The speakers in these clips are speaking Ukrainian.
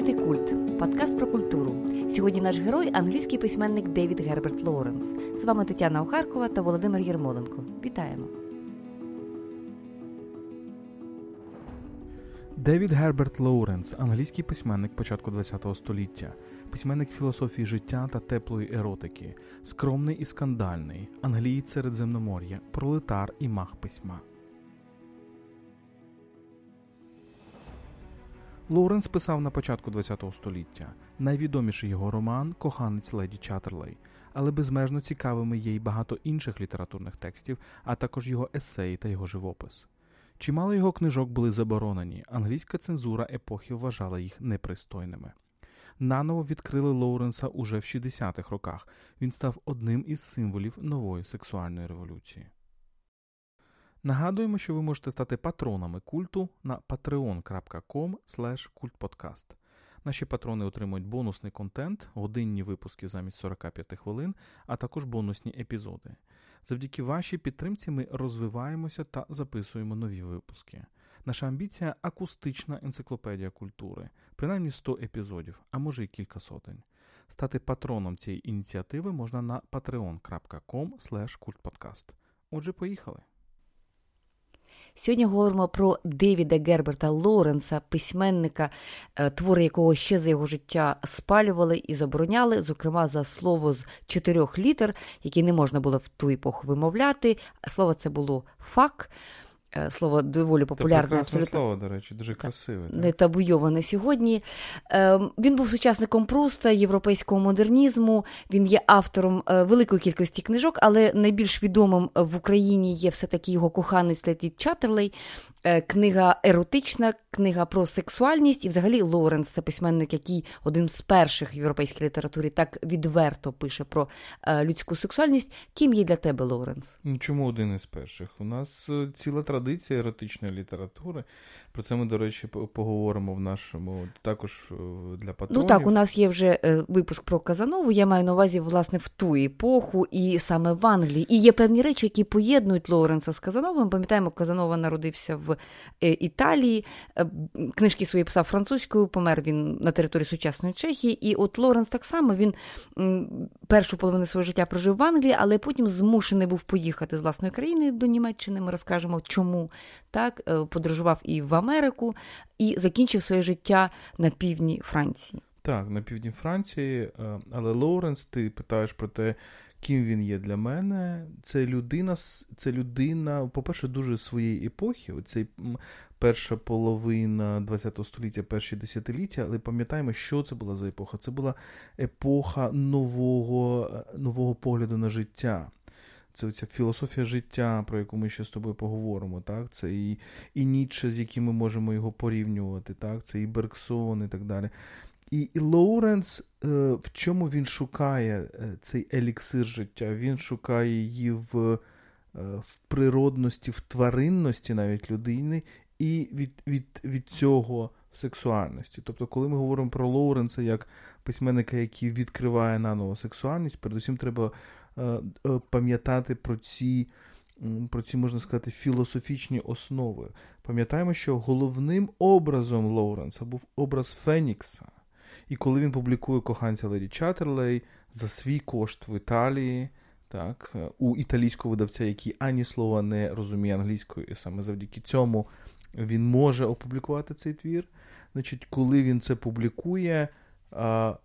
слухаєте Культ, подкаст про культуру. Сьогодні наш герой англійський письменник Девід Герберт Лоуренс. З вами Тетяна Охаркова та Володимир Єрмоленко. Вітаємо. Девід Герберт Лоуренс, англійський письменник початку ХХ століття, письменник філософії життя та теплої еротики, скромний і скандальний, англієць Середземномор'я, пролетар і мах письма. Лоуренс писав на початку ХХ століття. Найвідоміший його роман Коханець леді Чаттерлей, але безмежно цікавими є й багато інших літературних текстів, а також його есеї та його живопис. Чимало його книжок були заборонені, англійська цензура епохи вважала їх непристойними. Наново відкрили Лоуренса уже в 60-х роках. Він став одним із символів нової сексуальної революції. Нагадуємо, що ви можете стати патронами культу на patreon.com. Наші патрони отримують бонусний контент, годинні випуски замість 45 хвилин, а також бонусні епізоди. Завдяки вашій підтримці ми розвиваємося та записуємо нові випуски. Наша амбіція акустична енциклопедія культури, принаймні 100 епізодів, а може й кілька сотень. Стати патроном цієї ініціативи можна на patreon.com kultpodcast. Отже, поїхали! Сьогодні говоримо про Девіда Герберта Лоренса, письменника, е, твори якого ще за його життя спалювали і забороняли, зокрема за слово з чотирьох літер, які не можна було в ту епоху вимовляти. Слово це було фак. Е, слово доволі популярне. Це абсолютно слово, до речі, дуже красиве. Так? Не табуйоване сьогодні. Ем, він був сучасником Пруста, європейського модернізму. Він є автором е, великої кількості книжок, але найбільш відомим в Україні є все-таки його коханець Леті Чаттерлей, е, книга еротична, книга про сексуальність. І взагалі Лоуренс це письменник, який один з перших в європейській літературі так відверто пише про людську сексуальність. Ким є для тебе Лоуренс? Чому один із перших? У нас ціла традиція еротичної літератури. Про це ми, до речі, поговоримо в нашому також е, для патронів. Ну так, у нас є вже е, випуск про Казанову. Я маю на увазі, власне, в ту епоху, і саме в Англії. І є певні речі, які поєднують Лоуренса з Казановим. Пам'ятаємо, Казанова народився в е, Італії, книжки свої писав французькою, помер він на території сучасної Чехії. І от Лоуренс так само він першу половину свого життя прожив в Англії, але потім змушений був поїхати з власної країни до Німеччини. Ми розкажемо, чому так подорожував і в Америку і закінчив своє життя на півдні Франції. Так, на півдні Франції, е, але Лоуренс, ти питаєш про те, ким він є для мене. Це людина, це людина, по-перше, дуже своєї епохи. Оцей перша половина ХХ століття, перші десятиліття, але пам'ятаємо, що це була за епоха. Це була епоха нового, е, нового погляду на життя. Це ця філософія життя, про яку ми ще з тобою поговоримо. так? Це і і Ніцше, з яким ми можемо його порівнювати, так? це і Бергсон, і так далі. І, і Лоуренс, е, в чому він шукає е, цей еліксир життя? Він шукає її в в природності, в тваринності навіть людини, і від, від, від цього в сексуальності. Тобто, коли ми говоримо про Лоуренса як письменника, який відкриває наново сексуальність, передусім треба Е, е, пам'ятати про ці, про ці, можна сказати, філософічні основи. Пам'ятаємо, що головним образом Лоуренса був образ Фенікса. І коли він публікує коханця Леді Чаттерлей за свій кошт в Італії, так, у італійського видавця, який ані слова не розуміє англійською, і саме завдяки цьому він може опублікувати цей твір. Значить, коли він це публікує,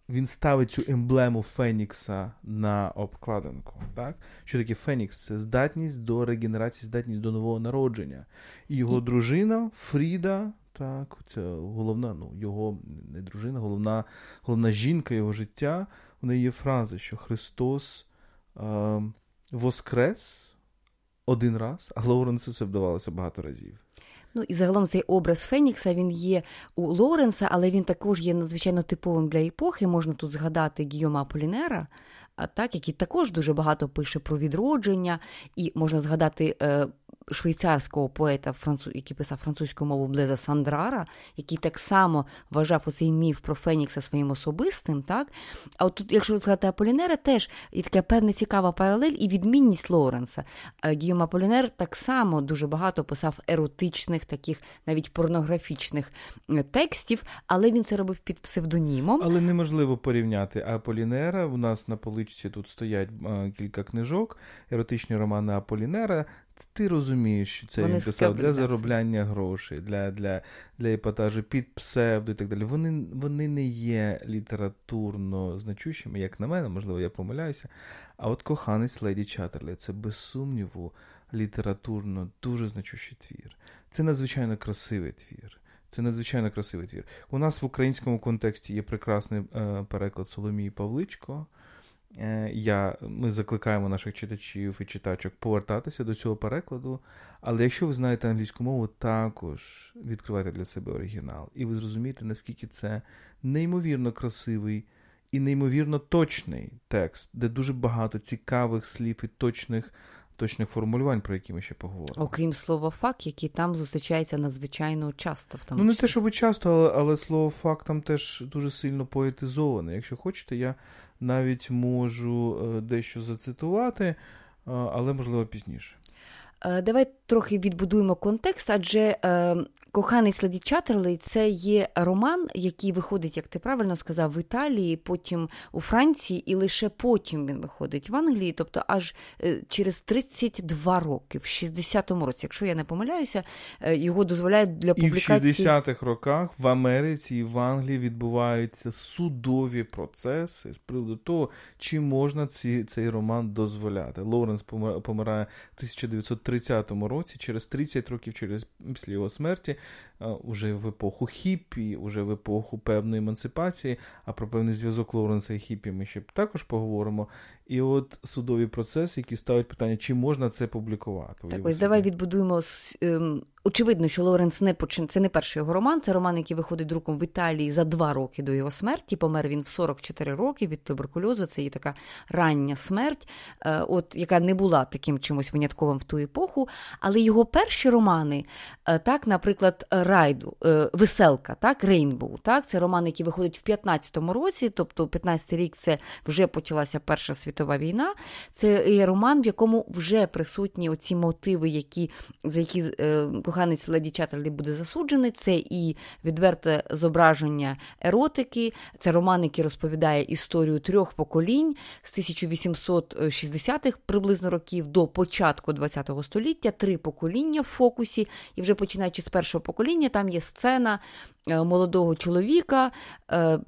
він ставить цю емблему Фенікса на обкладинку. Так? Що таке Фенікс? Це здатність до регенерації, здатність до нового народження. І його дружина Фріда, так, це головна, ну, його не дружина, головна головна жінка його життя. У неї є фраза, що Христос е, воскрес один раз, а Лоуренсу це вдавалося багато разів. Ну і загалом цей образ Фенікса він є у Лоренса, але він також є надзвичайно типовим для епохи. Можна тут згадати Гіома Полінера, так, який також дуже багато пише про відродження, і можна згадати. Е, швейцарського поета, який писав французькою мовою Блеза Сандрара, який так само вважав оцей міф про Фенікса своїм особистим. так? А от тут, якщо сказати Аполінера, теж і така певна цікава паралель і відмінність Лоуренса. Гіом Аполінер так само дуже багато писав еротичних, таких навіть порнографічних е, текстів, але він це робив під псевдонімом. Але неможливо порівняти Аполінера. У нас на поличці тут стоять е, кілька книжок, еротичні романи Аполінера. Ти розумієш, що це він писав для заробляння грошей, для для, для епатажу під псевдо і так далі. Вони вони не є літературно значущими, як на мене, можливо, я помиляюся. А от коханець Леді Чаттерлі це без сумніву літературно дуже значущий твір. Це надзвичайно красивий твір. Це надзвичайно красивий твір. У нас в українському контексті є прекрасний е, переклад Соломії Павличко. Е, я, Ми закликаємо наших читачів і читачок повертатися до цього перекладу. Але якщо ви знаєте англійську мову, також відкривайте для себе оригінал. І ви зрозумієте, наскільки це неймовірно красивий і неймовірно точний текст, де дуже багато цікавих слів і точних. Точних формулювань, про які ми ще поговоримо. Окрім слова фак, який там зустрічається надзвичайно часто. в тому Ну, не те, щоб часто, але але слово фак там теж дуже сильно поетизоване. Якщо хочете, я навіть можу е, дещо зацитувати, е, але можливо пізніше. Е, давай трохи відбудуємо контекст, адже е, коханець Леді Чаттерлей» – це є роман, який виходить, як ти правильно сказав, в Італії, потім у Франції, і лише потім він виходить в Англії, тобто аж е, через 32 роки, в 60-му році, якщо я не помиляюся, е, його дозволяють для публікації. І в 60-х роках в Америці і в Англії відбуваються судові процеси з приводу того, чи можна ці, цей роман дозволяти. Лоуренс помирає в 1930 році році, через 30 років через після його смерті, уже в епоху хіппі, уже в епоху певної емансипації, а про певний зв'язок Лоуренса і хіппі ми ще також поговоримо. І от судові процеси, які ставлять питання, чи можна це публікувати. Так, ось давай відбудуємо ем, очевидно, що Лоренс не почин... це не перший його роман. Це роман, який виходить друком в Італії за два роки до його смерті. Помер він в 44 роки від туберкульозу. Це є така рання смерть, е, от яка не була таким чимось винятковим в ту епоху. Але його перші романи, е, так, наприклад, Райду, е, Веселка, так, Рейнбоу, так, це роман, який виходить в 15-му році, тобто 15-й рік це вже почалася Перша світова війна. Це роман, в якому вже присутні оці мотиви, які за які коханець Леді Чаттерлі буде засуджений. Це і відверте зображення еротики, це роман, який розповідає історію трьох поколінь з 1860-х приблизно років до початку ХХ століття, три покоління в фокусі, і вже починаючи з першого покоління, там є сцена е, молодого чоловіка, е,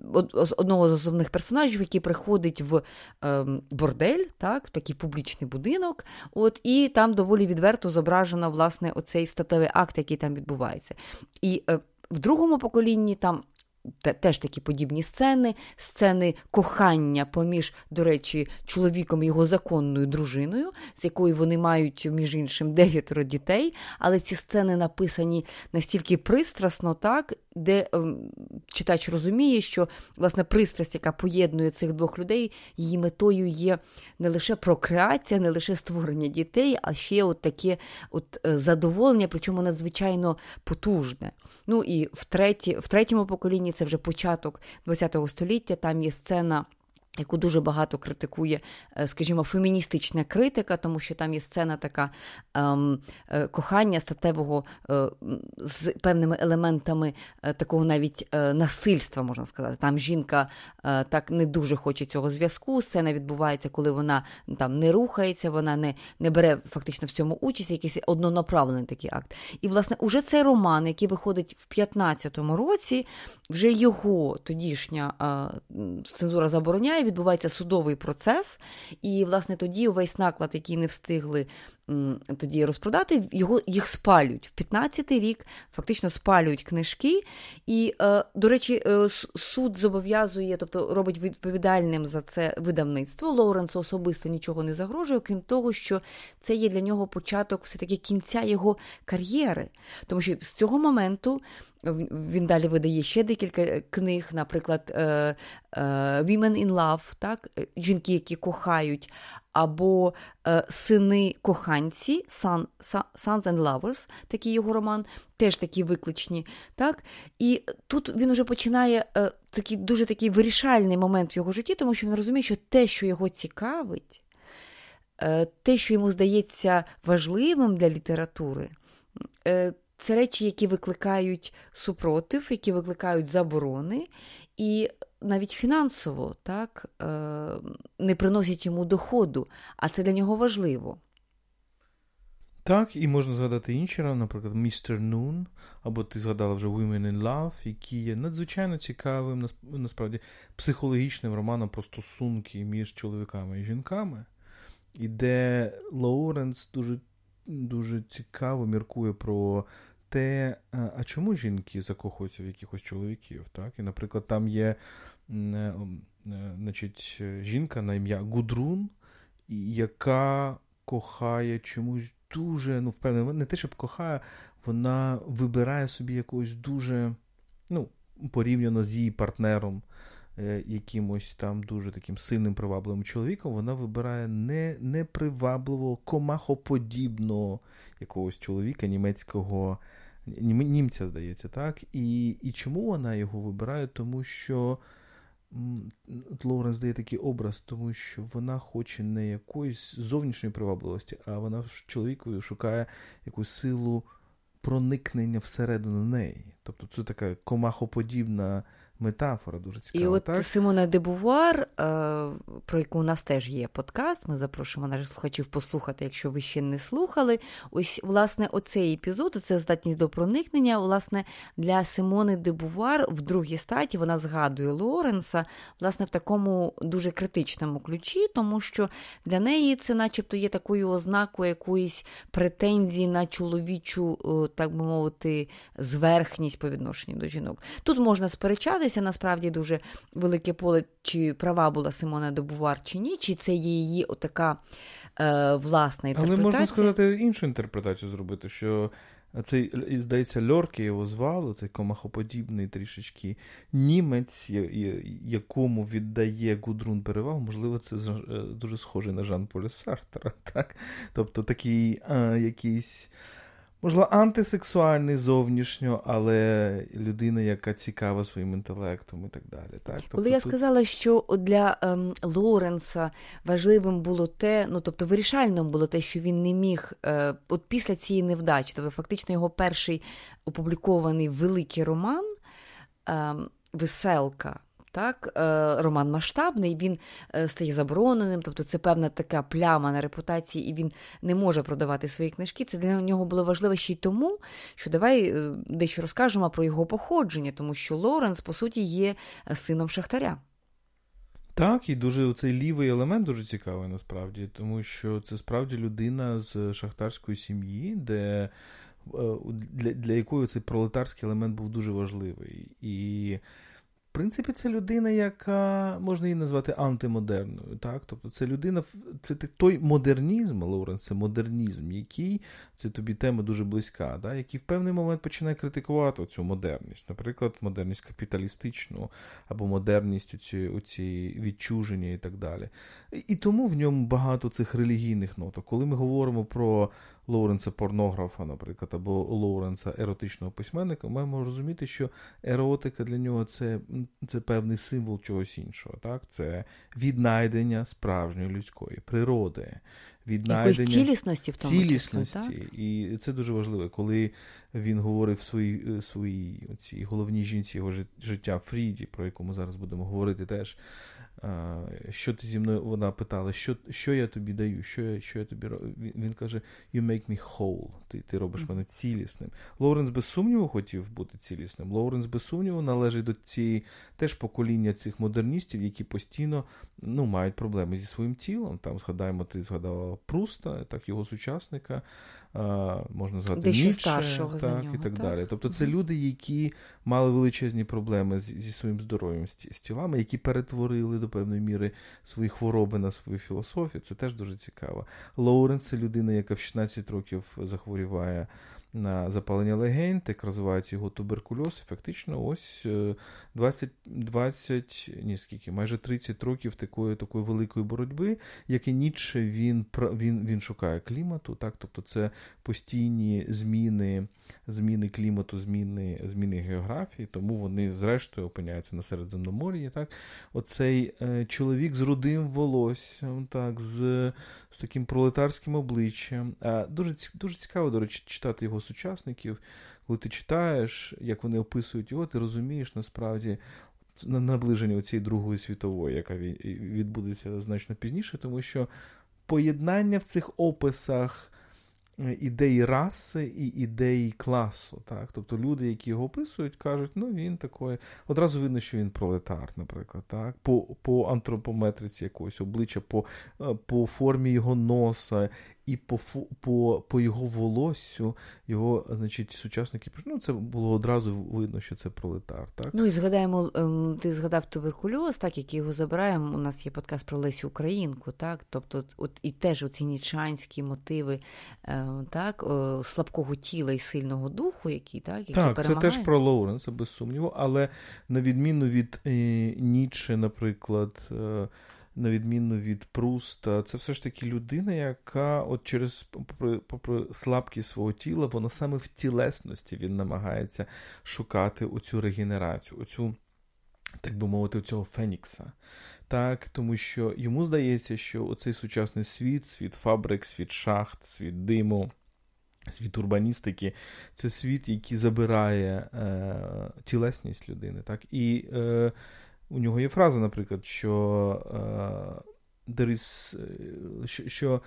одного з основних персонажів, який приходить в ем, бордель, так, такий публічний будинок. От, І там доволі відверто зображено власне оцей статевий акт, який там відбувається. І е, в другому поколінні там теж такі подібні сцени, сцени кохання поміж, до речі, чоловіком і його законною дружиною, з якою вони мають, між іншим, дев'ятеро дітей. Але ці сцени написані настільки пристрасно, так, де ем, читач розуміє, що власне пристрасть, яка поєднує цих двох людей, її метою є не лише прокреація, не лише створення дітей, а ще от таке от е, задоволення, причому надзвичайно потужне. Ну і в, треті, в третьому поколінні це вже початок ХХ століття. Там є сцена яку дуже багато критикує, е, скажімо, феміністична критика, тому що там є сцена така ем, е, кохання статевого е, з певними елементами е, такого навіть е, насильства, можна сказати. Там жінка е, так не дуже хоче цього зв'язку. Сцена відбувається, коли вона там не рухається, вона не не бере фактично в цьому участь, якийсь однонаправлений такий акт. І, власне, уже цей роман, який виходить в 15-му році, вже його тодішня цензура забороняє відбувається судовий процес, і, власне, тоді увесь наклад, який не встигли тоді розпродати, його їх спалюють. В 15-й рік фактично спалюють книжки. І, е, до речі, е, суд зобов'язує, тобто робить відповідальним за це видавництво. Лоуренсу особисто нічого не загрожує, крім того, що це є для нього початок все-таки кінця його кар'єри. Тому що з цього моменту він далі видає ще декілька книг, наприклад, е, Women in Love, так? Е, жінки, які кохають, або е, сини коханці, son, Sons and Lovers, такий його роман, теж такі викличні. Так? І тут він вже починає е, такий дуже такий вирішальний момент в його житті, тому що він розуміє, що те, що його цікавить, е, те, що йому здається важливим для літератури, це речі, які викликають супротив, які викликають заборони, і навіть фінансово так, е, не приносять йому доходу, а це для нього важливо. Так, і можна згадати інші романи, наприклад, Містер Нун, або ти згадала вже Women in Love, які є надзвичайно цікавим, насправді, психологічним романом про стосунки між чоловіками і жінками, і де Лоуренс дуже дуже цікаво міркує про те, а чому жінки закохуються в якихось чоловіків. так? І, наприклад, там є е, е, значить, жінка на ім'я Гудрун, яка кохає чомусь дуже, ну, впевнено, не те, щоб кохає, вона вибирає собі якогось дуже, ну, порівняно з її партнером. Е, якимось там дуже таким сильним привабливим чоловіком, вона вибирає не непривабливого, комахоподібного якогось чоловіка німецького німця, здається, так? І і чому вона його вибирає? Тому що Лоуренс дає такий образ, тому що вона хоче не якоїсь зовнішньої привабливості, а вона чоловікові шукає якусь силу проникнення всередину неї. Тобто це така комахоподібна метафора дуже цікава. І от так? Симона Дебувар, е, про яку у нас теж є подкаст. Ми запрошуємо наших слухачів послухати, якщо ви ще не слухали. Ось, власне, оцей епізод, це здатність до проникнення. Власне, для Симони Дебувар в другій статі вона згадує Лоренса, власне, в такому дуже критичному ключі, тому що для неї це, начебто, є такою ознакою якоїсь претензії на чоловічу, е, так би мовити, зверхність по відношенню до жінок. Тут можна сперечати дивитися насправді дуже велике поле, чи права була Симона Добувар, чи ні, чи це є її отака е, власна інтерпретація. Але можна сказати іншу інтерпретацію зробити, що. Цей, здається, Льорки його звали, цей комахоподібний трішечки німець, якому віддає Гудрун перевагу, можливо, це е, дуже схожий на Жан Поля Сартера. Так? Тобто такий а, якийсь Можливо, антисексуальний зовнішньо, але людина, яка цікава своїм інтелектом і так далі. Так? Тобто, Коли я тут... сказала, що для ем, Лоренса важливим було те, ну тобто вирішальним було те, що він не міг, е, от після цієї невдачі, тобто фактично його перший опублікований великий роман е, Веселка так, е, роман масштабний, він е, стає забороненим, тобто це певна така пляма на репутації, і він не може продавати свої книжки. Це для нього було важливо ще й тому, що давай е, дещо розкажемо про його походження, тому що Лоренс, по суті, є сином Шахтаря. Так, і дуже цей лівий елемент дуже цікавий насправді, тому що це справді людина з шахтарської сім'ї, де для для якої цей пролетарський елемент був дуже важливий. І принципі, це людина, яка можна її назвати антимодерною. Так? Тобто це людина, це той модернізм, Лоуренс, це модернізм, який це тобі тема дуже близька, да? який в певний момент починає критикувати цю модерність, наприклад, модерність капіталістичну або модерність оці, оці відчуження і так далі. І тому в ньому багато цих релігійних ноток. Коли ми говоримо про Лоуренса порнографа, наприклад, або Лоуренса еротичного письменника, маємо розуміти, що еротика для нього це це певний символ чогось іншого. Так? Це віднайдення справжньої людської природи, віднайдення цілісності в тому цілісності. Так? І це дуже важливо, коли він говорив своїй своїй головній жінці його життя Фріді, про яку ми зараз будемо говорити теж що ти зі мною вона питала, що що я тобі даю, що я що я тобі Він каже: You make me whole, ти ти робиш мене цілісним. Лоуренс без сумніву хотів бути цілісним. Лоуренс без сумніву належить до цієї теж покоління цих модерністів, які постійно ну, мають проблеми зі своїм тілом. Там згадаємо, ти згадала Пруста, так його сучасника, можна згадати Ніцше, старшого так, за нього, і так, так далі. Тобто це люди, які мали величезні проблеми зі, зі своїм здоров'ям, з, з тілами, які перетворили до певної міри свої хвороби на свою філософію. Це теж дуже цікаво. Лоуренс це людина, яка в 16 років захворіває на запалення легень, так розвивається його туберкульоз. І фактично, ось 20, е, 20 ні скільки, майже 30 років такої такої великої боротьби, як і Ніцше, він він, він шукає клімату. так, Тобто це постійні зміни зміни клімату, зміни зміни географії, тому вони, зрештою, опиняються на Середземномор'ї. Так? Оцей е, чоловік з рудим волоссям, так, з з таким пролетарським обличчям. Дуже дуже цікаво, до речі, читати його сучасників. Коли ти читаєш, як вони описують його, ти розумієш насправді наближення цієї Другої світової, яка відбудеться значно пізніше, тому що поєднання в цих описах ідеї раси і ідеї класу. Так? Тобто люди, які його описують, кажуть, ну він такий, одразу видно, що він пролетар, наприклад, так? по по антропометриці якогось обличчя, по е, по формі його носа і по по, по його волоссю, його, значить, сучасники ну, це було одразу видно, що це пролетар. Так? Ну і згадаємо, ем, ти згадав туберкульоз, так, який його забираємо. У нас є подкаст про Лесю Українку, так? Тобто, от і теж оці нічанські мотиви ем, так, слабкого тіла і сильного духу, які так, які Так, перемагає. це теж про Лоуренса, без сумніву, але на відміну від е, Ніче, наприклад. На відміну від Пруста, це все ж таки людина, яка от через попри, попри слабкість свого тіла, вона саме в тілесності він намагається шукати оцю регенерацію, оцю, так би мовити, цього Фенікса. Так, Тому що йому здається, що оцей сучасний світ, світ фабрик, світ шахт, світ диму. Світ урбаністики це світ, який забирає е, тілесність людини. Так? І е, у нього є фраза, наприклад, що uh, there is, що, що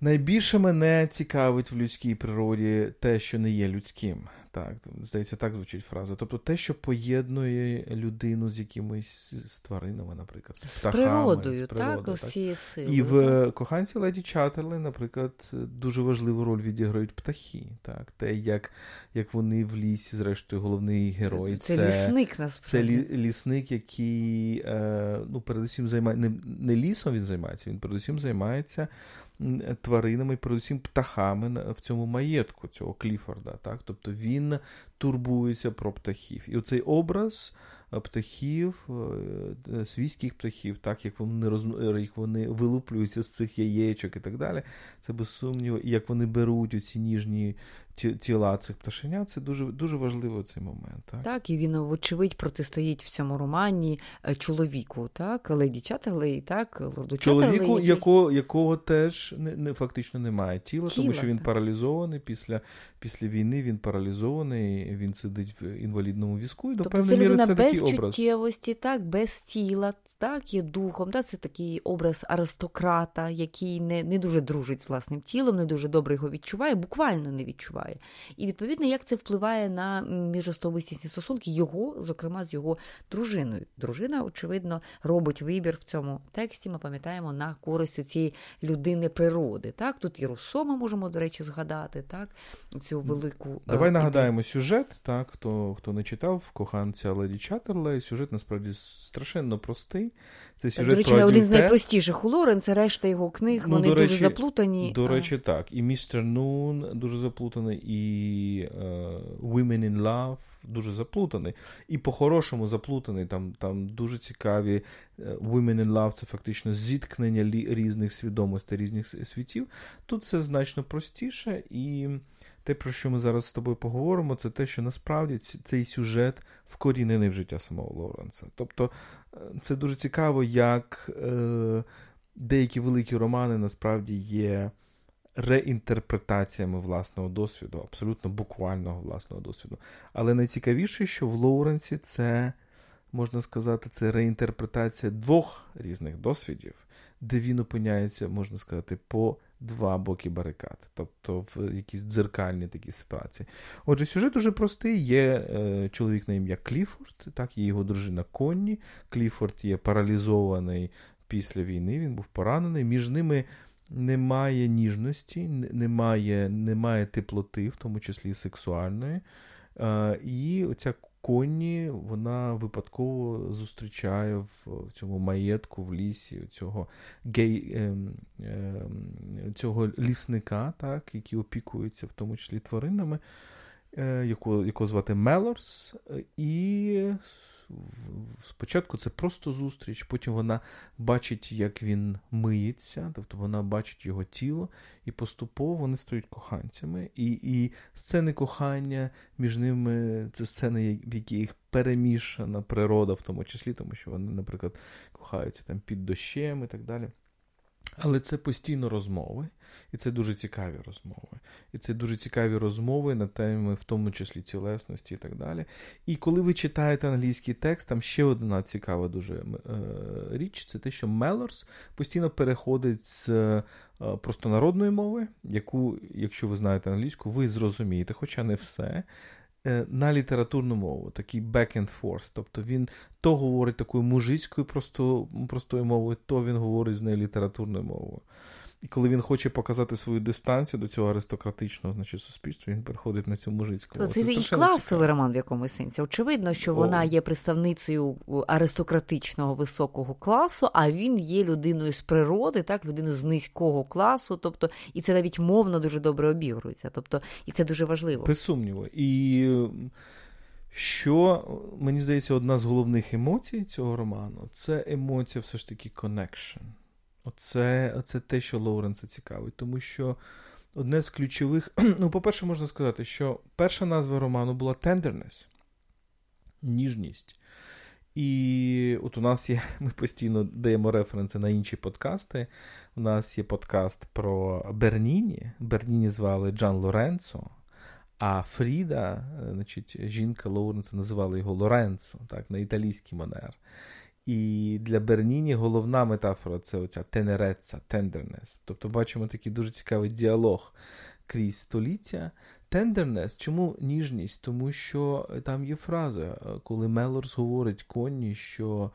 найбільше мене цікавить в людській природі те, що не є людським. Так, здається, так звучить фраза. Тобто те, що поєднує людину з якимись з тваринами, наприклад, з птахами, з природою, з природою, так, так? цією силою. І в коханці Леді Чатерли, наприклад, дуже важливу роль відіграють птахи. Так, Те, як як вони в лісі, зрештою, головний герой. Це, це лісник насправді. Це лісник, який е, ну, передусім займає не, не лісом він займається, він передусім займається тваринами, передусім птахами в цьому маєтку цього Кліфорда. Так? Тобто він турбується про птахів. І оцей образ е, птахів, е, свійських птахів, так як вони роз... як вони вилуплюються з цих яєчок і так далі, це без сумніву, як вони беруть оці ніжні тіла цих пташенят, це дуже дуже важливо цей момент. Так, Так, і він, вочевидь, протистоїть в цьому романі е, чоловіку, так, леді Чатерлей, так, лорду Чоловіку, Чатерлей, якого якого теж не, не фактично немає тіла, тіла тому що він так. паралізований після після війни, він паралізований, він сидить в інвалідному візку, і до тобто це такий образ. без чуттєвості, так, без тіла, так, є духом. Так, Це такий образ аристократа, який не не дуже дружить з власним тілом, не дуже добре його відчуває, буквально не відчуває. І відповідно, як це впливає на міжособистісні стосунки, його, зокрема, з його дружиною. Дружина, очевидно, робить вибір в цьому тексті. Ми пам'ятаємо на користь цієї людини природи. Так, тут і Руссо ми можемо, до речі, згадати так, цю велику. Е, Давай нагадаємо сюжет, так, хто хто не читав коханця Леді Чаттерлей. Сюжет насправді страшенно простий. Це сюжет До речі, про один з найпростіших у Лоренса, решта його книг, ну, вони речі, дуже заплутані. До речі, так. І Містер Нун дуже заплутаний, і uh, Women in Love дуже заплутаний. І по-хорошому заплутаний. Там там дуже цікаві uh, Women in Love це фактично зіткнення різних свідомостей, різних світів. Тут все значно простіше і те, про що ми зараз з тобою поговоримо, це те, що насправді цей сюжет вкорінений в життя самого Лоуренса. Тобто е, це дуже цікаво, як е, деякі великі романи насправді є реінтерпретаціями власного досвіду, абсолютно буквального власного досвіду. Але найцікавіше, що в Лоуренсі це, можна сказати, це реінтерпретація двох різних досвідів, де він опиняється, можна сказати, по два боки барикад, тобто в якісь дзеркальні такі ситуації. Отже, сюжет дуже простий. Є е, чоловік на ім'я Кліфорд, так, є його дружина Конні. Кліфорд є паралізований після війни, він був поранений. Між ними немає ніжності, немає немає теплоти, в тому числі сексуальної. Е, і оця Конні вона випадково зустрічає в цьому маєтку в лісі цього гей, е, е, цього лісника, так, який опікується в тому числі тваринами, е, якого, якого звати Мелорс. І спочатку це просто зустріч, потім вона бачить, як він миється, тобто вона бачить його тіло, і поступово вони стають коханцями. І і сцени кохання між ними це сцени, в яких перемішана природа, в тому числі, тому що вони, наприклад, кохаються там під дощем і так далі. Але це постійно розмови, і це дуже цікаві розмови. І це дуже цікаві розмови на теми, в тому числі цілесності і так далі. І коли ви читаєте англійський текст, там ще одна цікава дуже е, річ це те, що Мелорс постійно переходить з е, простонародної мови, яку, якщо ви знаєте англійську, ви зрозумієте, хоча не все. Е, на літературну мову, такий back and forth. Тобто він то говорить такою мужицькою просто, простою мовою, то він говорить з нею літературною мовою. І коли він хоче показати свою дистанцію до цього аристократичного значить, суспільства, він переходить на цю мужицьку мову. Це, це і класовий цікаво. роман в якомусь сенсі. Очевидно, що О. вона є представницею аристократичного високого класу, а він є людиною з природи, так, людиною з низького класу. Тобто, і це навіть мовно дуже добре обігрується. Тобто, і це дуже важливо. Без сумніву. І що мені здається, одна з головних емоцій цього роману це емоція, все ж таки, connection. Оце, оце те, що Лоуренса цікавить. Тому що одне з ключових. Ну, по-перше, можна сказати, що перша назва роману була Tenderness, ніжність. І от у нас є, ми постійно даємо референси на інші подкасти. У нас є подкаст про Берніні. Берніні звали Джан Лоренцо, а Фріда, значить, жінка Лоуренса, називала його Лоренцо, так, на італійський манер. І для Берніні головна метафора це оця тенереца, тендернес. Тобто бачимо такий дуже цікавий діалог крізь століття. Тендернес, чому ніжність? Тому що там є фраза, коли Мелорс говорить Конні, що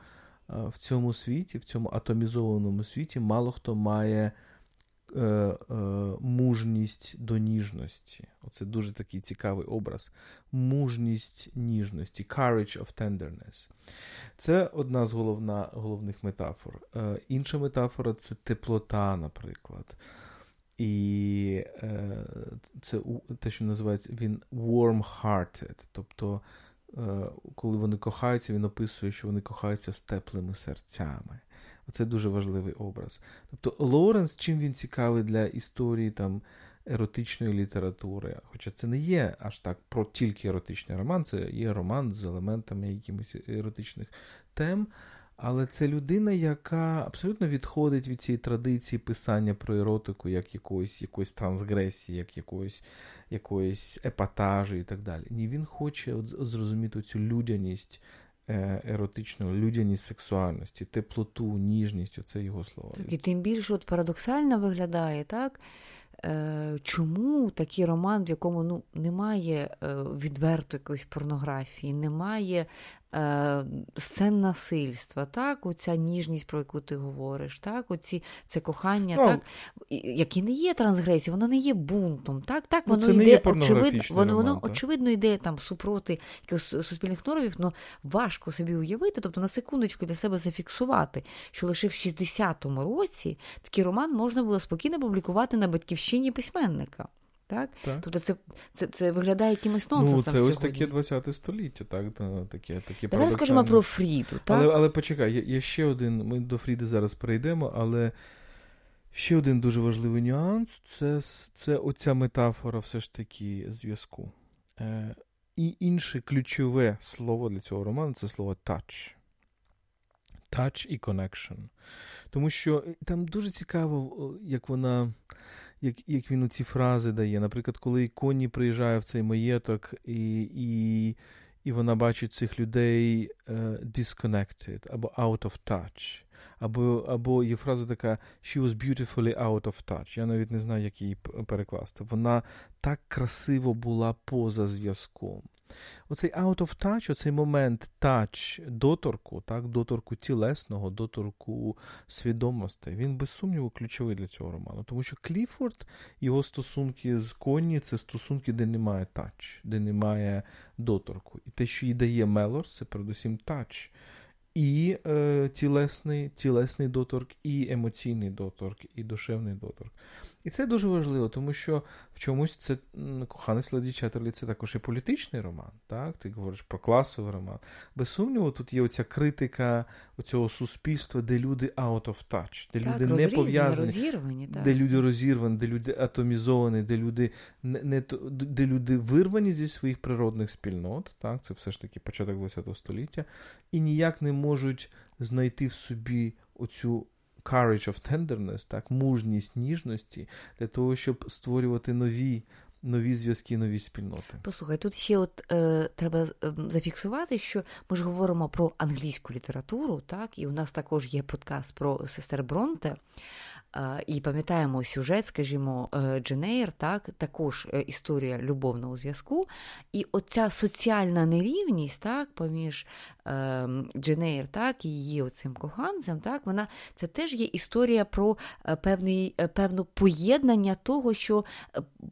в цьому світі, в цьому атомізованому світі, мало хто має е, е, мужність до ніжності. Оце дуже такий цікавий образ. Мужність ніжності, courage of tenderness. Це одна з головна, головних метафор. Е, Інша метафора це теплота, наприклад. І е, це те, що називається він warm-hearted. Тобто, е, коли вони кохаються, він описує, що вони кохаються з теплими серцями. Це дуже важливий образ. Тобто Лоуренс, чим він цікавий для історії там еротичної літератури. Хоча це не є аж так про тільки еротичний роман, це є роман з елементами якимось еротичних тем. Але це людина, яка абсолютно відходить від цієї традиції писання про еротику, як якоїсь якоїсь трансгресії, як якоїсь якоїсь епатажу і так далі. Ні, він хоче от, зрозуміти цю людяність еротичну, людяність сексуальності, теплоту, ніжність оце його слова. Так, І тим більше от парадоксально виглядає, так? Е, чому такий роман, в якому ну, немає е, відверто якоїсь порнографії, немає е, сцен насильства, так, оця ніжність, про яку ти говориш, так, оці це кохання, ну, так, яке не є трансгресією, воно не є бунтом, так, так, ну, воно це йде очевидно, воно, воно так? очевидно йде там супроти якихось суспільних нормів, але важко собі уявити, тобто на секундочку для себе зафіксувати, що лише в 60-му році такий роман можна було спокійно публікувати на батьківщині письменника. Так? так? Тобто це це, це виглядає якимось нонсенсом Ну, Це сьогодні. ось таке 20 століття, так? Таке, таке Давай розкажемо про Фріду. так? Але але почекай, є, є ще один, ми до Фріди зараз перейдемо, але ще один дуже важливий нюанс це це оця метафора все ж таки зв'язку. Е, І інше ключове слово для цього роману це слово touch. Touch і connection. Тому що там дуже цікаво, як вона як як він ці фрази дає. Наприклад, коли Коні приїжджає в цей маєток, і і, і вона бачить цих людей uh, disconnected або out of touch. Або або є фраза така She was beautifully out of touch. Я навіть не знаю, як її перекласти. Вона так красиво була поза зв'язком. Оцей out of touch, оцей момент touch доторку, так, доторку тілесного, доторку свідомості, він без сумніву ключовий для цього роману. Тому що Кліфорд, його стосунки з Конні це стосунки, де немає touch, де немає доторку. І те, що їй дає Мелорс, це передусім touch і е, тілесний тілесний доторк, і емоційний доторк, і душевний доторк. І це дуже важливо, тому що в чомусь це коханий Леді Чаттерлі це також і політичний роман. Так? Ти говориш про класовий роман. Без сумніву, тут є оця критика цього суспільства, де люди out of touch, де так, люди не пов'язані, так. де люди розірвані, де люди атомізовані, де люди не, не де люди вирвані зі своїх природних спільнот. Так? Це все ж таки початок ХХ століття, і ніяк не можуть знайти в собі оцю courage of tenderness, так, мужність ніжності для того, щоб створювати нові. Нові зв'язки, нові спільноти. Послухай, тут ще от е, треба е, зафіксувати, що ми ж говоримо про англійську літературу, так, і у нас також є подкаст про сестер Бронте. І пам'ятаємо сюжет, скажімо, е, Дженейр, так, також е, історія любовного зв'язку. І оця соціальна нерівність так, поміж ем, Дженейр так, і її оцим коханцем, так, вона, це теж є історія про е, певний, певне поєднання того, що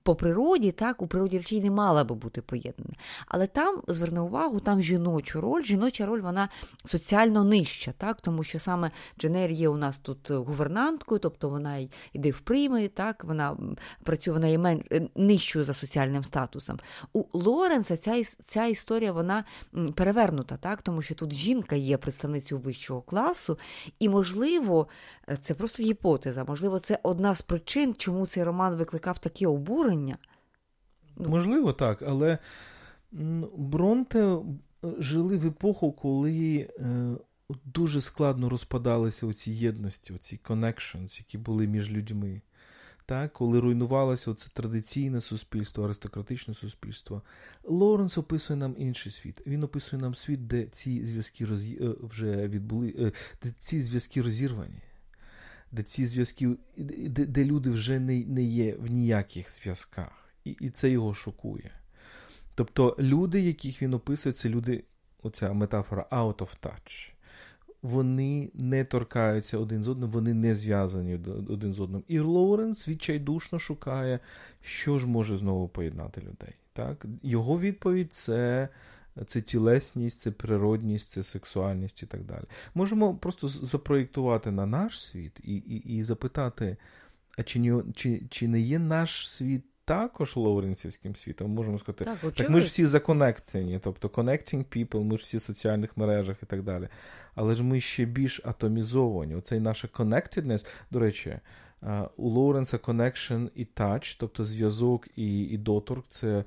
по природі, так, у природі речей не мала би бути поєднана. Але там, зверни увагу, там жіночу роль, жіноча роль вона соціально нижча, так, тому що саме Дженейр є у нас тут гувернанткою, тобто вона йде в прийми, так, вона працює, вона є мен... Е, нижчою за соціальним статусом. У Лоренса ця ця історія вона перевернута, так, тому що тут жінка є представницею вищого класу, і, можливо, е, це просто гіпотеза, можливо, це одна з причин, чому цей роман викликав таке обурення. Ну, можливо, так, але Бронте е, жили в епоху, коли дуже складно розпадалися оці єдності, оці connections, які були між людьми. Так, Коли руйнувалося це традиційне суспільство, аристократичне суспільство, Лоренс описує нам інший світ. Він описує нам світ, де ці зв'язки роз... Е, вже відбули, е, де ці зв'язки розірвані, де ці зв'язки, де, де люди вже не не є в ніяких зв'язках. І, І це його шокує. Тобто люди, яких він описує, це люди, оця метафора out of touch вони не торкаються один з одним, вони не зв'язані один з одним. І Лоуренс відчайдушно шукає, що ж може знову поєднати людей. Так? Його відповідь це. Це тілесність, це природність, це сексуальність і так далі. Можемо просто запроєктувати на наш світ і і, і запитати, а чи, чи, чи не є наш світ також лоуренсівським світом, можемо сказати, так, так ми ж всі законектені, тобто connecting people, ми ж всі в соціальних мережах і так далі. Але ж ми ще більш атомізовані. Оцей наша connectedness, до речі, у Лоуренса connection і touch, тобто зв'язок і, і доторк, це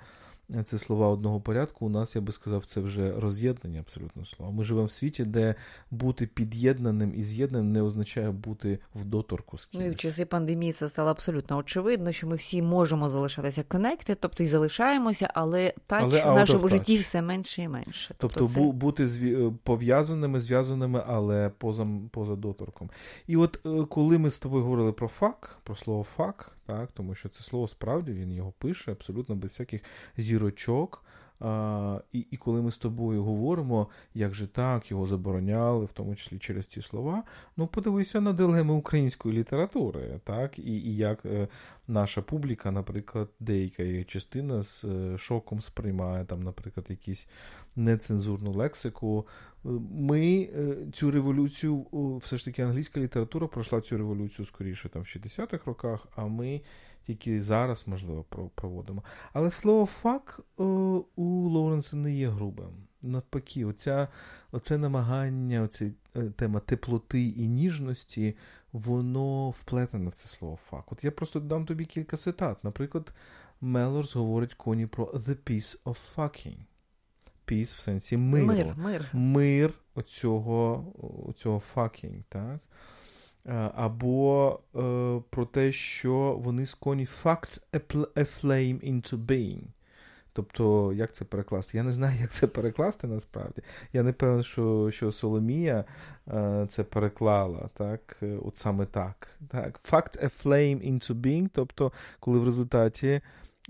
це слова одного порядку. У нас, я би сказав, це вже роз'єднання абсолютно слова. Ми живемо в світі, де бути під'єднаним і з'єднаним не означає бути в доторку з кимось. Ну і в часи пандемії це стало абсолютно очевидно, що ми всі можемо залишатися конекти, тобто і залишаємося, але тач в нашому житті все менше і менше. Тобто, тобто це... бути зві... пов'язаними, зв'язаними, але поза поза доторком. І от е, коли ми з тобою говорили про фак, про слово фак так, тому що це слово справді він його пише абсолютно без всяких зірочок. І і коли ми з тобою говоримо, як же так, його забороняли, в тому числі через ці слова, ну подивися на дилеми української літератури, так, і і як е, наша публіка, наприклад, деяка її частина з е, шоком сприймає, там, наприклад, якісь нецензурну лексику. Ми е, цю революцію, все ж таки англійська література пройшла цю революцію скоріше там в 60-х роках, а ми тільки зараз, можливо, проводимо. Але слово фак у Лоуренса не є грубим. Навпаки, оця, оце намагання, оця е, тема теплоти і ніжності, воно вплетене в це слово фак. От я просто дам тобі кілька цитат. Наприклад, Мелорс говорить коні про the peace of fucking. Peace в сенсі миру. Мир мир. мир оцього, оцього fucking, так? Е, або е, про те, що вони сконі facts a flame into being. Тобто, як це перекласти? Я не знаю, як це перекласти насправді. Я не певен, що що Соломія е, це переклала, так, е, от саме так. так. Fact a flame into being, тобто, коли в результаті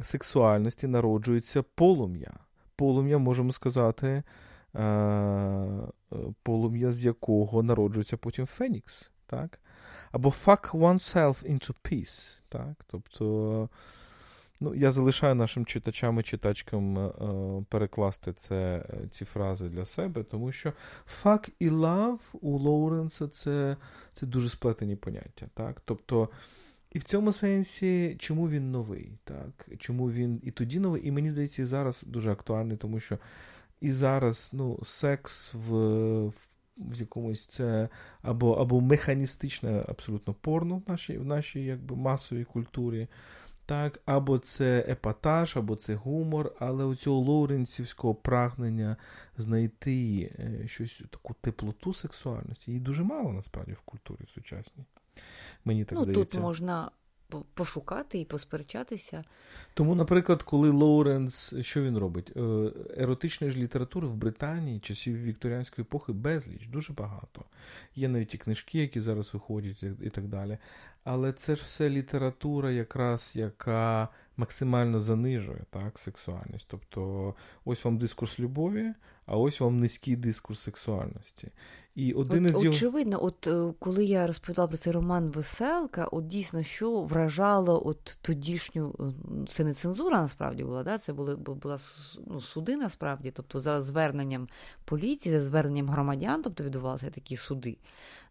сексуальності народжується полум'я. полум'я, можемо сказати, полум'я, з якого народжується потім Фенікс. Так? Або fuck oneself into peace. так? Тобто. Ну, Я залишаю нашим читачам і читачкам е, перекласти це, ці фрази для себе, тому що fuck і love у Лоуренса це це дуже сплетені поняття. так? Тобто, І в цьому сенсі, чому він новий? так? Чому він і тоді новий, і мені здається, і зараз дуже актуальний, тому що і зараз ну, секс в якомусь це або або механістичне абсолютно порно в нашій в нашій якби, масовій культурі. Так, Або це епатаж, або це гумор, але у цього лоуренсівського прагнення знайти е, щось таку теплоту сексуальності, її дуже мало насправді в культурі сучасній. Мені так ну, здається. Тут можна пошукати і посперечатися. Тому, наприклад, коли Лоуренс, що він робить? Е, еротичної ж літератури в Британії часів вікторіанської епохи безліч, дуже багато. Є навіть і книжки, які зараз виходять, і так далі. Але це ж все література, якраз яка максимально занижує так, сексуальність. Тобто, ось вам дискурс любові, а ось вам низький дискурс сексуальності. І один от, із його... Очевидно, от е, коли я розповідала про цей роман Веселка, от дійсно що вражало от тодішню, е, це не цензура насправді була, да? це були, була ну, суди насправді, тобто за зверненням поліції, за зверненням громадян, тобто відбувалися такі суди.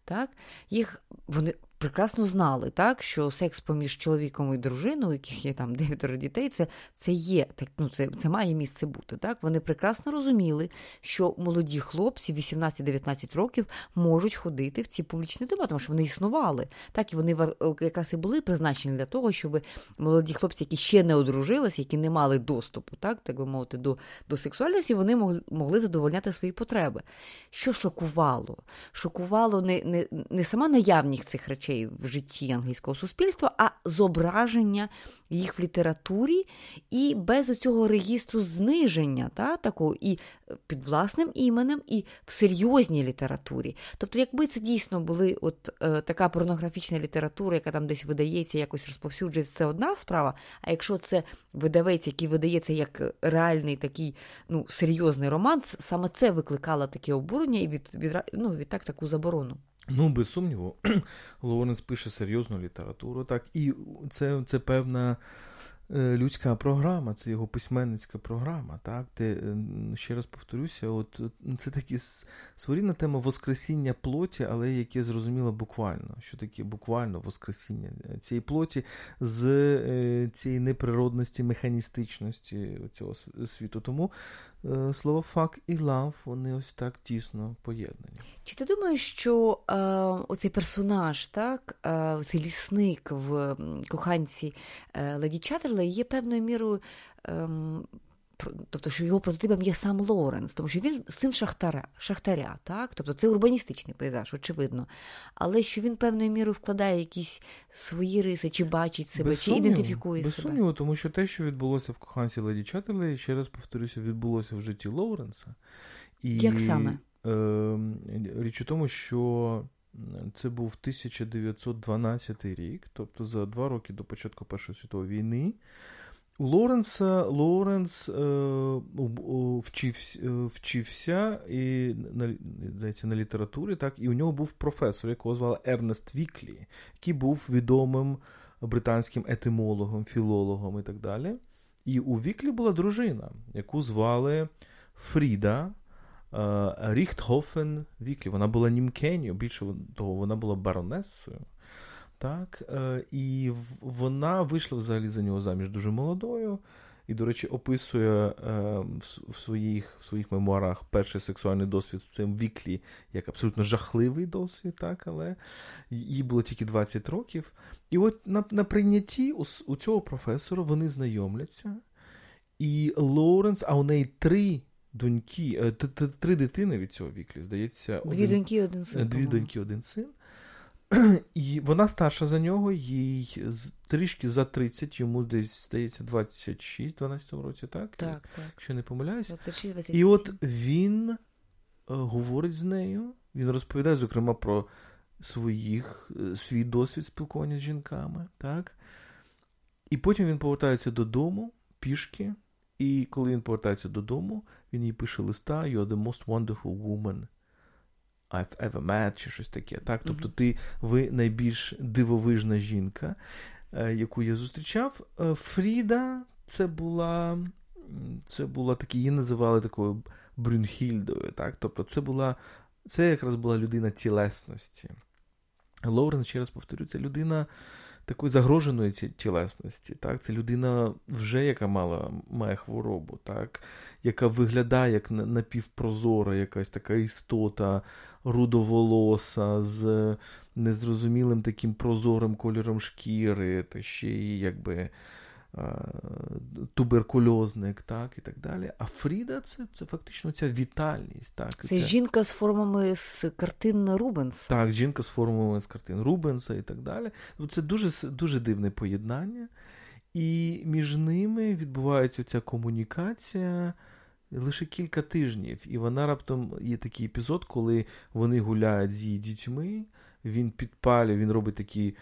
Так? Їх вони прекрасно знали, так, що секс поміж чоловіком і дружиною, яких є там дев'ятеро дітей, це це є, так, ну, це це має місце бути. Так? Вони прекрасно розуміли, що молоді хлопці 18-19 років можуть ходити в ці публічні дома, тому що вони існували. Так, І вони якраз і були призначені для того, щоб молоді хлопці, які ще не одружилися, які не мали доступу, так, так би мовити, до до сексуальності, вони могли, могли задовольняти свої потреби. Що шокувало? Шокувало не, не, не сама наявність цих речей речей в житті англійського суспільства, а зображення їх в літературі і без цього регістру зниження, та, такого, і під власним іменем, і в серйозній літературі. Тобто, якби це дійсно були от е, така порнографічна література, яка там десь видається, якось розповсюджується, це одна справа. А якщо це видавець, який видається як реальний такий ну, серйозний роман, саме це викликало таке обурення і від, від, ну, відтак таку заборону. Ну, без сумніву, Лоуренс пише серйозну літературу, так, і це це певна е, людська програма, це його письменницька програма, так, де, е, ще раз повторюся, от це такі своєрідна тема Воскресіння плоті, але яке зрозуміло буквально, що таке буквально Воскресіння цієї плоті з е, цієї неприродності, механістичності цього світу. Тому Е, «fuck» фак і лав, вони ось так тісно поєднані. Чи ти думаєш, що е, оцей персонаж, так, е, цей лісник в коханці е, Леді Чаттерла є певною мірою е, тобто, що його прототипом є сам Лоренс, тому що він син шахтаря, шахтаря, так? Тобто це урбаністичний пейзаж, очевидно. Але що він певною мірою вкладає якісь свої риси, чи бачить себе, без чи сумніву, ідентифікує без себе. Без сумніву, тому що те, що відбулося в коханці Леді Чаттерлі, ще раз повторюся, відбулося в житті Лоуренса. І, Як саме? Е, Річ у тому, що. Це був 1912 рік, тобто за два роки до початку Першої світової війни. У Лоренса Лоренс е, вчився, вчився і на здається, на літературі, так, і у нього був професор, якого звали Ернест Віклі, який був відомим британським етимологом, філологом і так далі. І у Віклі була дружина, яку звали Фріда е, Ріхтхофен Віклі. Вона була німкенею, більше того, вона була баронесою. Так, е, І вона вийшла взагалі за нього заміж дуже молодою. І, до речі, описує е, в своїх в своїх мемуарах перший сексуальний досвід з цим Віклі як абсолютно жахливий досвід, так, але їй було тільки 20 років. І от на на прийнятті у, у цього професора вони знайомляться. І Лоуренс, а у неї три доньки, е, три дитини від цього віклі, здається, дві один, доньки, один син. Дві доньки, один син. І вона старша за нього, їй трішки за 30, йому десь, здається, 26 12 році, так? Так, так. Якщо не помиляюсь. 26, 27. І от він е, говорить з нею, він розповідає, зокрема, про своїх, е, свій досвід спілкування з жінками, так? І потім він повертається додому пішки І коли він повертається додому, він їй пише листа: You're the most wonderful woman I've ever met, чи щось таке. Так? Тобто, ти ви найбільш дивовижна жінка, е, яку я зустрічав. Е, Фріда це була. Це була такі, її називали такою Брюнхільдою. Так? Тобто, це була це якраз була людина тілесності. Лоуренс, ще раз повторю, це людина такої загроженої тілесності. Так? Це людина, вже яка мала, має хворобу, так? яка виглядає як напівпрозора, якась така істота рудоволоса з незрозумілим таким прозорим кольором шкіри, та ще й якби. Туберкульозник, так, і так далі. А Фріда це це фактично ця вітальність. Так, Це, це жінка з формами з картин Рубенса. Так, жінка з формами з картин Рубенса і так далі. Ну, це дуже дуже дивне поєднання. І між ними відбувається ця комунікація лише кілька тижнів. І вона раптом є такий епізод, коли вони гуляють з її дітьми. Він підпалює, він робить такі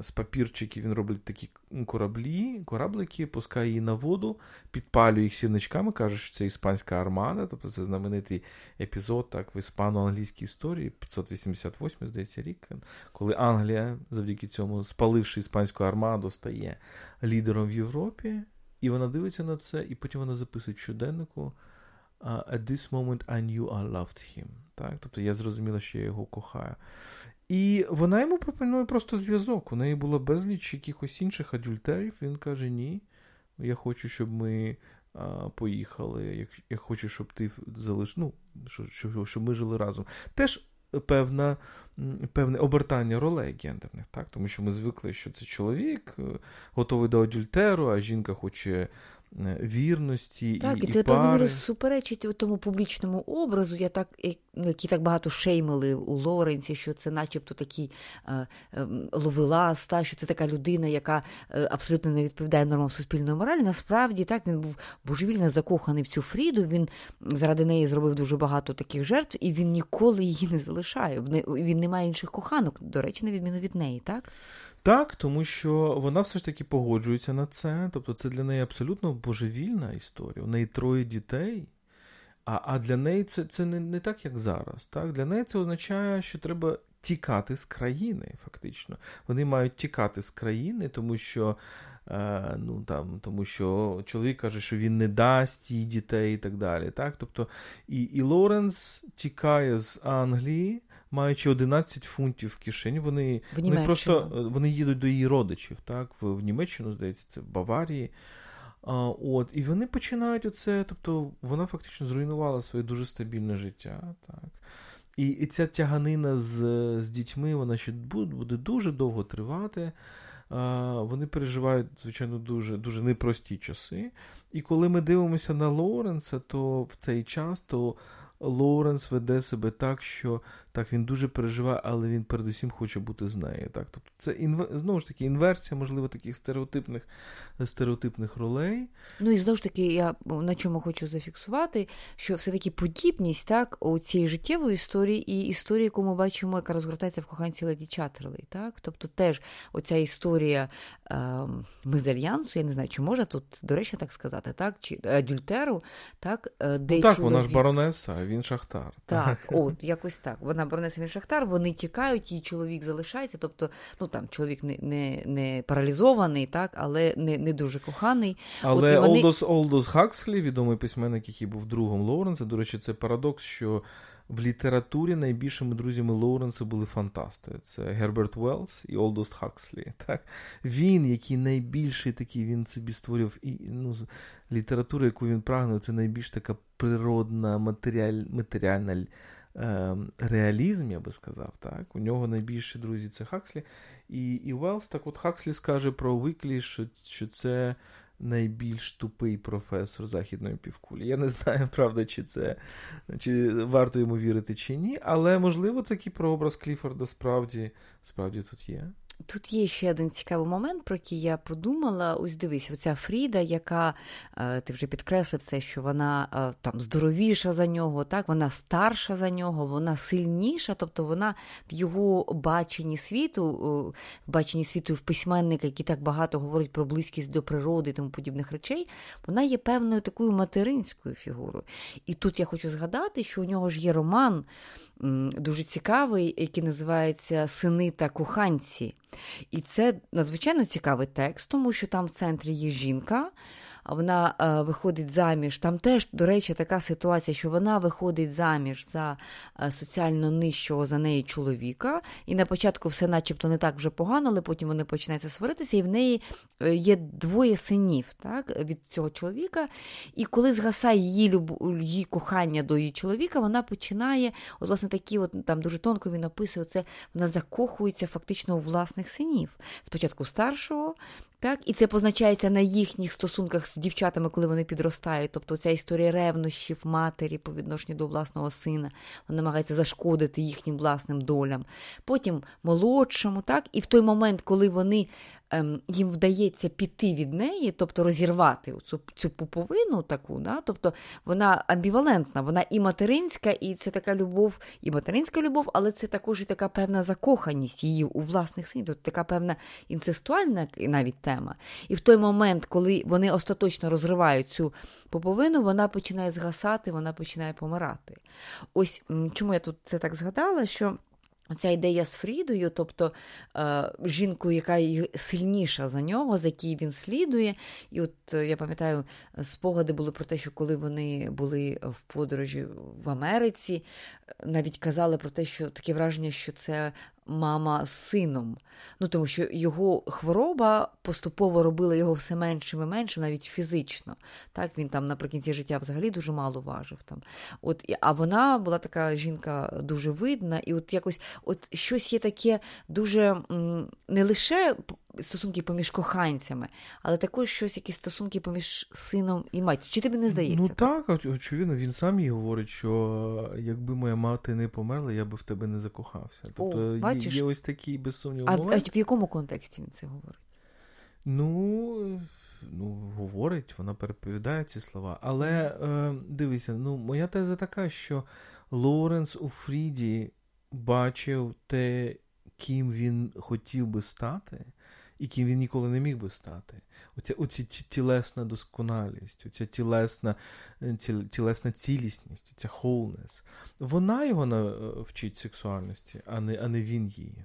з папірчиків він робить такі кораблі, кораблики, пускає її на воду, підпалює їх сірничками, каже, що це іспанська армада, тобто це знаменитий епізод так, в іспано-англійській історії, 588, здається, рік, коли Англія, завдяки цьому, спаливши іспанську армаду, стає лідером в Європі. І вона дивиться на це, і потім вона записує в щоденнику. At this moment I knew I loved him. Так? Тобто я зрозуміла, що я його кохаю. І вона йому пропонує просто зв'язок. У неї було безліч якихось інших адюльтерів. Він каже: Ні, я хочу, щоб ми а, поїхали. Я, я хочу, щоб ти залиш... ну, щоб, щоб ми жили разом. Теж певна, Певне обертання ролей гендерних, так? тому що ми звикли, що це чоловік е, готовий до адюльтеру, а жінка хоче вірності. Так, і, і це і мірою суперечить тому публічному образу, я так, ну, які так багато шеймили у Лоренсі, що це начебто такий е, е, ловелас, та, що це така людина, яка е, абсолютно не відповідає нормам суспільної моралі. Насправді так він був божевільно закоханий в цю Фріду. Він заради неї зробив дуже багато таких жертв, і він ніколи її не залишає. Він не має інших коханок, до речі, на відміну від неї, так? Так, тому що вона все ж таки погоджується на це. Тобто це для неї абсолютно божевільна історія. У неї троє дітей. А а для неї це це не не так, як зараз. Так? Для неї це означає, що треба тікати з країни, фактично. Вони мають тікати з країни, тому що е, ну, там, тому що чоловік каже, що він не дасть їй дітей і так далі. Так? Тобто, І і Лоренс тікає з Англії маючи 11 фунтів в кишені, вони вони просто е, вони їдуть до її родичів, так, в, в Німеччину, здається, це в Баварії. А, от, І вони починають оце, тобто вона фактично зруйнувала своє дуже стабільне життя. так. І і ця тяганина з з дітьми, вона ще буде, буде дуже довго тривати. А, Вони переживають, звичайно, дуже дуже непрості часи. І коли ми дивимося на Лоуренса, то в цей час то Лоуренс веде себе так, що так він дуже переживає, але він передусім хоче бути з нею. Так? Тобто це інв... знову ж таки інверсія, можливо, таких стереотипних стереотипних ролей. Ну і знову ж таки, я на чому хочу зафіксувати, що все-таки подібність так, у цієї життєвої історії і історії, яку ми бачимо, яка розгортається в коханці Леді Чатерлей. Так? Тобто теж оця історія е, мезальянсу, я не знаю, чи можна тут, до речі, так сказати, так? чи адюльтеру, так, е, де ну, так, чоловік... вона ж баронеса, а він шахтар. Так, от, якось так. Вона на Бронесові Шахтар, вони тікають, її чоловік залишається. Тобто, ну там чоловік не не, не паралізований, так, але не не дуже коханий. Але От, вони... Олдос Олдос Хакслі, відомий письменник, який був другом Лоуренса, до речі, це парадокс, що. В літературі найбільшими друзями Лоуренса були фантасти. Це Герберт Уеллс і Олдос Хакслі. Так? Він, який найбільший такий, він собі створив і ну, літературу, яку він прагнув, це найбільш така природна, матеріаль, матеріальна реалізм, я би сказав. так. У нього найбільші друзі це Хакслі. І і Велс, так от Хакслі скаже про Віклі, що, що це. Найбільш тупий професор західної півкулі. Я не знаю, правда, чи це чи варто йому вірити, чи ні, але можливо такий прообраз Кліфорда справді справді тут є. Тут є ще один цікавий момент, про який я подумала. Ось дивись, оця Фріда, яка е, ти вже підкреслив це, що вона е, там здоровіша за нього, так вона старша за нього, вона сильніша, тобто вона в його баченні світу, в баченні світу в письменника, який так багато говорить про близькість до природи і тому подібних речей, вона є певною такою материнською фігурою. І тут я хочу згадати, що у нього ж є роман дуже цікавий, який називається Сини та коханці. І це надзвичайно цікавий текст, тому що там в центрі є жінка вона е, виходить заміж. Там теж, до речі, така ситуація, що вона виходить заміж за е, соціально нижчого за неї чоловіка, і на початку все начебто не так вже погано, але потім вони починаються сваритися, і в неї е, є двоє синів так, від цього чоловіка. І коли згасає її люб... її кохання до її чоловіка, вона починає, от, власне, такі, от там дуже тонко він описує це, вона закохується фактично у власних синів. Спочатку старшого, так, І це позначається на їхніх стосунках дівчатами, коли вони підростають. Тобто ця історія ревнощів матері по відношенню до власного сина, вона намагається зашкодити їхнім власним долям. Потім молодшому, так, і в той момент, коли вони їм вдається піти від неї, тобто розірвати цю цю пуповину таку, да? тобто вона амбівалентна, вона і материнська, і це така любов, і материнська любов, але це також і така певна закоханість її у власних синів, тобто така певна інцестуальна навіть тема. І в той момент, коли вони остаточно розривають цю пуповину, вона починає згасати, вона починає помирати. Ось чому я тут це так згадала, що. Оця ідея з Фрідою, тобто е, жінкою, яка сильніша за нього, за якій він слідує. І от е, я пам'ятаю, спогади були про те, що коли вони були в подорожі в Америці, навіть казали про те, що таке враження, що це мама з сином. Ну, Тому що його хвороба поступово робила його все меншим і меншим, навіть фізично. Так, Він там наприкінці життя взагалі дуже мало важив. Там. От, А вона була така жінка дуже видна, і от якось от щось є таке дуже не лише стосунки поміж коханцями, але також щось, якісь стосунки поміж сином і матір'ю. Чи тобі не здається? Ну так, очевидно, він сам їй говорить, що якби моя мати не померла, я би в тебе не закохався. Тобто О, є, є ось такий без сумніву. А, а в якому контексті він це говорить? Ну. Ну, говорить, вона переповідає ці слова. Але е, дивися, ну, моя теза така, що Лоренс у Фріді бачив те, ким він хотів би стати, і він ніколи не міг би стати. Оця оці тілесна досконалість, оця тілесна е, тілесна цілісність, ця wholeness, вона його навчить сексуальності, а не а не він її.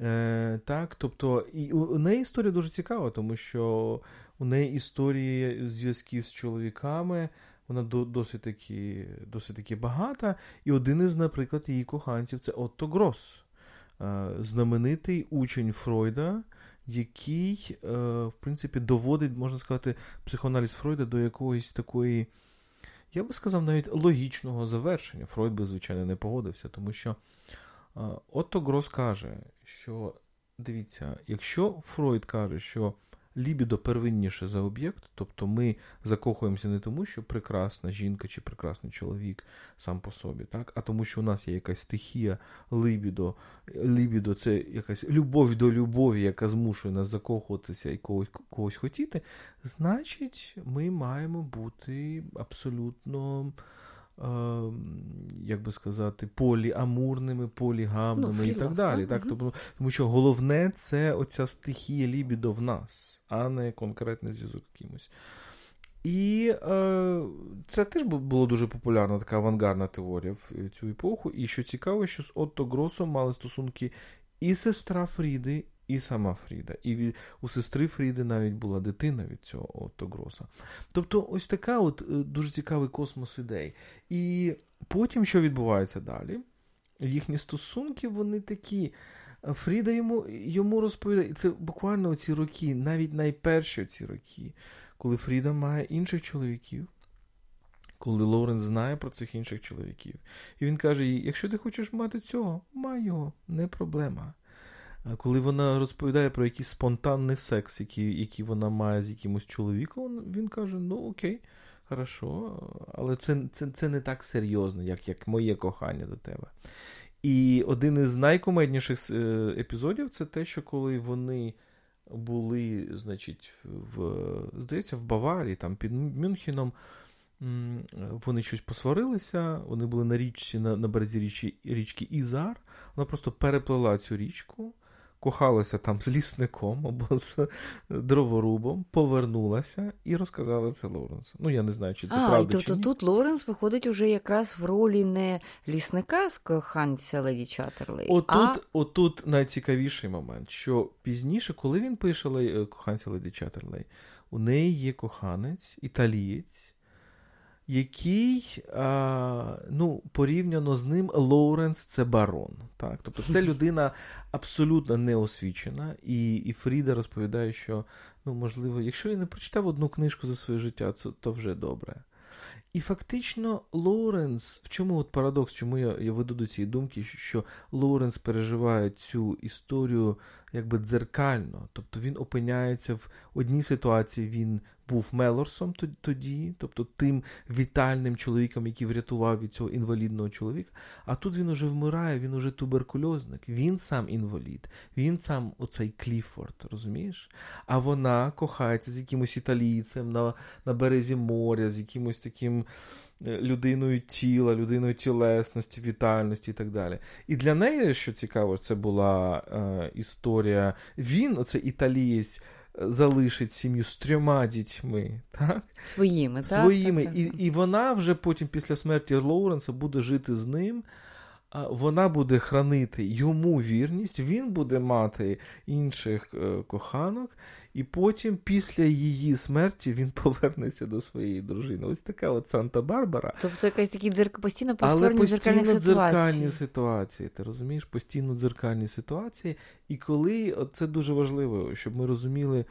Е, Так, тобто, і у неї історія дуже цікава, тому що у неї історія зв'язків з чоловіками. Вона досить таки досить таки багата. І один із, наприклад, її коханців це Отто Грос, е, знаменитий учень Фройда, який, е, в принципі, доводить, можна сказати, психоаналіз Фройда до якоїсь такої, я би сказав, навіть логічного завершення. Фройд би, звичайно, не погодився, тому що е, Отто Грос каже, що дивіться, якщо Фройд каже, що лібідо первинніше за об'єкт, тобто ми закохуємося не тому, що прекрасна жінка чи прекрасний чоловік сам по собі, так, а тому, що у нас є якась стихія лібідо. Лібідо це якась любов до любові, яка змушує нас закохуватися і когось, когось хотіти, значить, ми маємо бути абсолютно. Як би сказати, поліамурними, полігамними ну, і так далі. Так? Тобто, Тому що головне це оця стихія лібідо в нас а не конкретний зв'язок якимось. І е, це теж було дуже популярна така авангардна теорія в цю епоху. І що цікаво, що з Отто Гросом мали стосунки і сестра Фріди, і сама Фріда. І у сестри Фріди навіть була дитина від цього Отто Гроса. Тобто, ось така от е, дуже цікавий космос ідей. І потім, що відбувається далі, їхні стосунки, вони такі. Фріда йому йому розповідає, і це буквально ці роки, навіть найперші ці роки, коли Фріда має інших чоловіків, коли Лоуренс знає про цих інших чоловіків. І він каже: їй: якщо ти хочеш мати цього, май його, не проблема. Коли вона розповідає про якийсь спонтанний секс, який який вона має з якимось чоловіком, він каже: ну окей, хорошо, але це це, це не так серйозно, як як моє кохання до тебе. І один із найкомедніших е, епізодів це те, що коли вони були, значить, в, здається, в Баварії, там під Мюнхеном. Вони щось посварилися, вони були на річці, на на березі річки, річки Ізар. Вона просто переплила цю річку, кохалася там з лісником або з дроворубом, повернулася і розказала це Лоренсу. Ну, я не знаю, чи це а, правда. Тобто тут Лоренс виходить уже якраз в ролі не лісника з коханця Леді Чатерлей. Отут, а... отут найцікавіший момент, що пізніше, коли він пише коханця Леді Чатерлей, у неї є коханець, італієць який а, ну, порівняно з ним Лоуренс це барон. Так? Тобто це людина абсолютно неосвічена, і і Фріда розповідає, що ну, можливо, якщо я не прочитав одну книжку за своє життя, це, то вже добре. І фактично Лоуренс, в чому от парадокс, чому я я веду до цієї думки, що Лоуренс переживає цю історію якби дзеркально. Тобто він опиняється в одній ситуації, він був Мелорсом тоді, тобто тим вітальним чоловіком, який врятував від цього інвалідного чоловіка. А тут він уже вмирає, він уже туберкульозник, він сам інвалід, він сам оцей Кліфорд, розумієш? А вона кохається з якимось італійцем на, на березі моря, з якимось таким. Е, людиною тіла, людиною тілесності, вітальності і так далі. І для неї, що цікаво, це була е, історія. Він, оце італієць, залишить сім'ю з трьома дітьми. так? Своїми, так? Своїми. Так, так. І, і вона вже потім, після смерті Лоуренса, буде жити з ним. Вона буде хранити йому вірність, він буде мати інших е, коханок, і потім, після її смерті, він повернеться до своєї дружини. Ось така от Санта-Барбара. Тобто якась такі дзерк... постійно повторні дзеркальні ситуації. дзеркальні ситуації. Ти розумієш? Постійно дзеркальні ситуації. І коли от це дуже важливо, щоб ми розуміли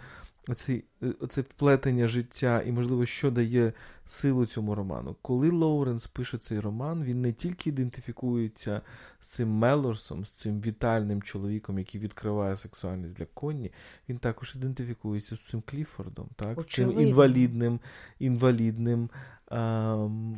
оце, оце вплетення життя і, можливо, що дає силу цьому роману. Коли Лоуренс пише цей роман, він не тільки ідентифікується з цим Мелорсом, з цим вітальним чоловіком, який відкриває сексуальність для Конні, він також ідентифікується з цим Кліфордом, так? з цим інвалідним, інвалідним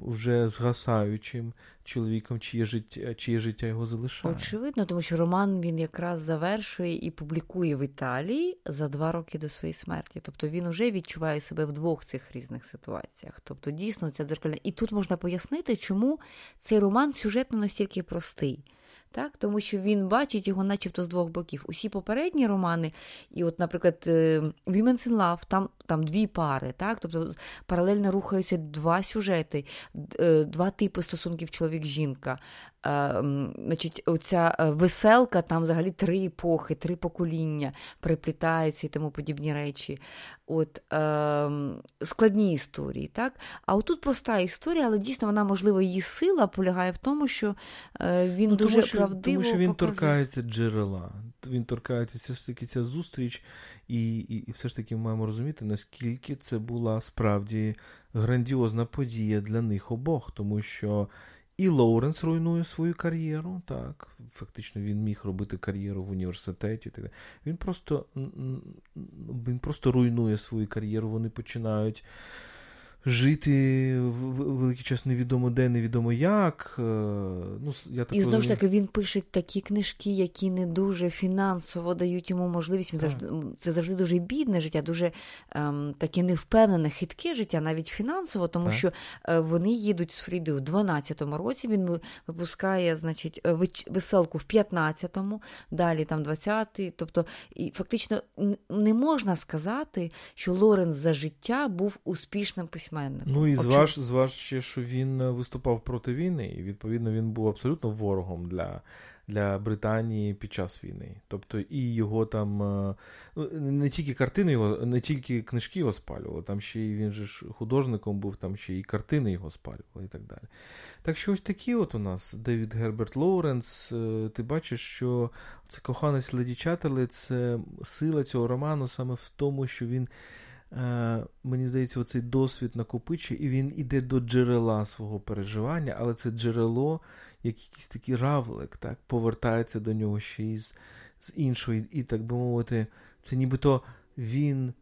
вже згасаючим чоловіком, чиє життя чиє життя його залишає. Очевидно, тому що роман він якраз завершує і публікує в Італії за два роки до своєї смерті. Тобто він вже відчуває себе в двох цих різних ситуаціях. Тобто, дійсно, ця дзеркальна. І тут можна пояснити, чому цей роман сюжетно настільки простий так? тому що він бачить його начебто з двох боків. Усі попередні романи, і, от, наприклад, е, Women's in Love, там там дві пари, так? тобто паралельно рухаються два сюжети, е, два типи стосунків чоловік-жінка. Значить, Оця е, веселка, там взагалі три епохи, три покоління приплітаються і тому подібні речі. От е, Складні історії. так? А отут проста історія, але дійсно вона, можливо, її сила полягає в тому, що е, він ну, дуже що, правдиво. Тому що він показує. торкається джерела. Він торкається все ж таки ця зустріч, і, і, і все ж таки ми маємо розуміти, наскільки це була справді грандіозна подія для них обох, тому що. І Лоуренс руйнує свою кар'єру. Так, фактично він міг робити кар'єру в університеті. Він просто він просто руйнує свою кар'єру. Вони починають жити в великий час невідомо де, невідомо як. Е, ну, я так І знову ж таки він пише такі книжки, які не дуже фінансово дають йому можливість. Він завжди це завжди дуже бідне життя, дуже ем, таке невпевнене, хитке життя, навіть фінансово, тому так. що е, вони їдуть з Фрідою в 12-му році. Він випускає, значить, е, веселку в 15-му, далі там 20-й. Тобто, і фактично не можна сказати, що Лоренс за життя був успішним письменником письменником. Ну і зваж, зваж ще, що він е, виступав проти війни, і відповідно він був абсолютно ворогом для для Британії під час війни. Тобто і його там е, ну, не тільки картини його, не тільки книжки його спалювали, там ще й він же ж художником був, там ще і картини його спалювали і так далі. Так що ось такі от у нас Девід Герберт Лоуренс. Е, ти бачиш, що це коханець Леді Чаттерлі, це сила цього роману саме в тому, що він. Е, мені здається, оцей досвід накопичує, і він іде до джерела свого переживання, але це джерело, як якийсь такий равлик, так, повертається до нього ще із з іншої, і, так би мовити, це нібито він,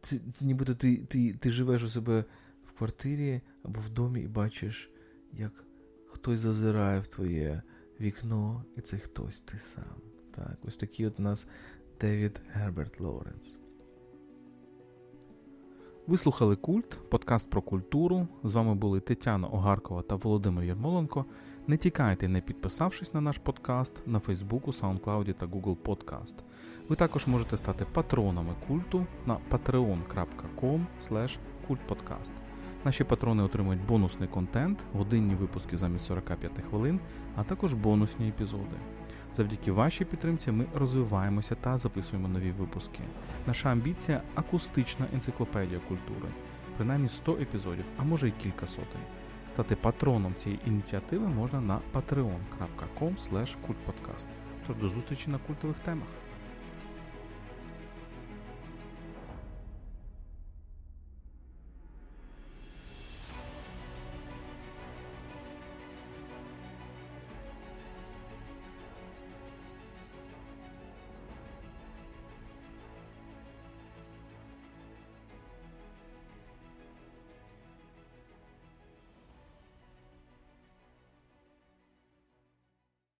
це, це нібито ти, ти, ти живеш у себе в квартирі або в домі і бачиш, як хтось зазирає в твоє вікно, і це хтось ти сам. Так, Ось такий от у нас Девід Герберт Лоуренс. Ви слухали Культ, подкаст про культуру. З вами були Тетяна Огаркова та Володимир Єрмоленко. Не тікайте, не підписавшись на наш подкаст на Фейсбуку, SoundCloud та Google Podcast. Ви також можете стати патронами культу на patreon.com kultpodcast. Наші патрони отримують бонусний контент, годинні випуски замість 45 хвилин, а також бонусні епізоди. Завдяки вашій підтримці ми розвиваємося та записуємо нові випуски. Наша амбіція акустична енциклопедія культури, принаймні 100 епізодів, а може й кілька сотень. Стати патроном цієї ініціативи можна на patreon.com. Тож до зустрічі на культових темах.